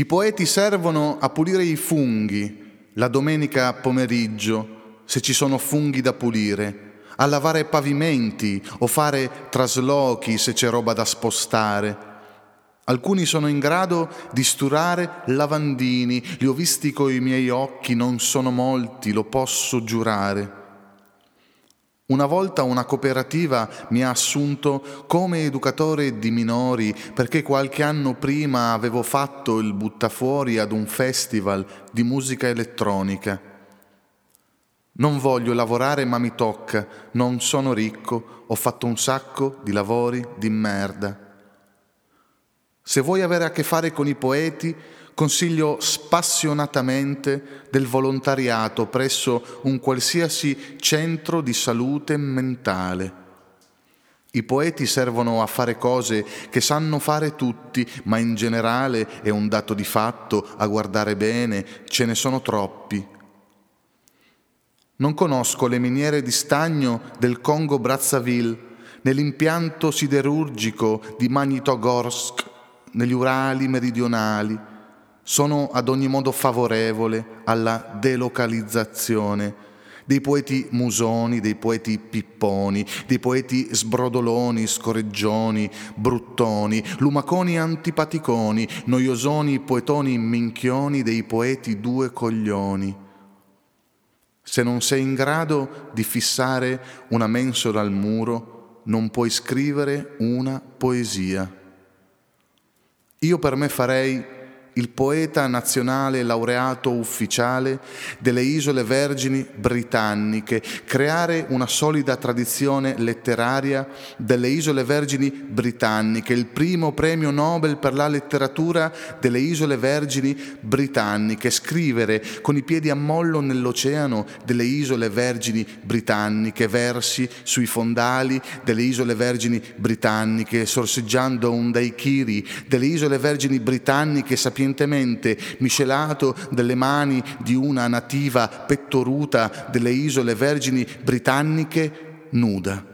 I poeti servono a pulire i funghi la domenica pomeriggio, se ci sono funghi da pulire, a lavare pavimenti o fare traslochi se c'è roba da spostare. Alcuni sono in grado di sturare lavandini, li ho visti coi miei occhi, non sono molti, lo posso giurare. Una volta una cooperativa mi ha assunto come educatore di minori perché qualche anno prima avevo fatto il buttafuori ad un festival di musica elettronica. Non voglio lavorare ma mi tocca, non sono ricco, ho fatto un sacco di lavori di merda. Se vuoi avere a che fare con i poeti, consiglio spassionatamente del volontariato presso un qualsiasi centro di salute mentale. I poeti servono a fare cose che sanno fare tutti, ma in generale è un dato di fatto, a guardare bene, ce ne sono troppi. Non conosco le miniere di stagno del Congo Brazzaville, nell'impianto siderurgico di Magnitogorsk, negli Urali meridionali, sono ad ogni modo favorevole alla delocalizzazione dei poeti musoni, dei poeti pipponi, dei poeti sbrodoloni, scorreggioni, bruttoni, lumaconi antipaticoni, noiosoni, poetoni minchioni, dei poeti due coglioni. Se non sei in grado di fissare una mensola al muro, non puoi scrivere una poesia. Io per me farei il poeta nazionale laureato ufficiale delle Isole Vergini britanniche, creare una solida tradizione letteraria delle Isole Vergini britanniche, il primo premio Nobel per la letteratura delle Isole Vergini britanniche, scrivere con i piedi a mollo nell'oceano delle Isole Vergini britanniche, versi sui fondali delle Isole Vergini britanniche, sorseggiando un daiquiri delle Isole Vergini britanniche, sapientemente sapientemente miscelato delle mani di una nativa pettoruta delle isole vergini britanniche nuda.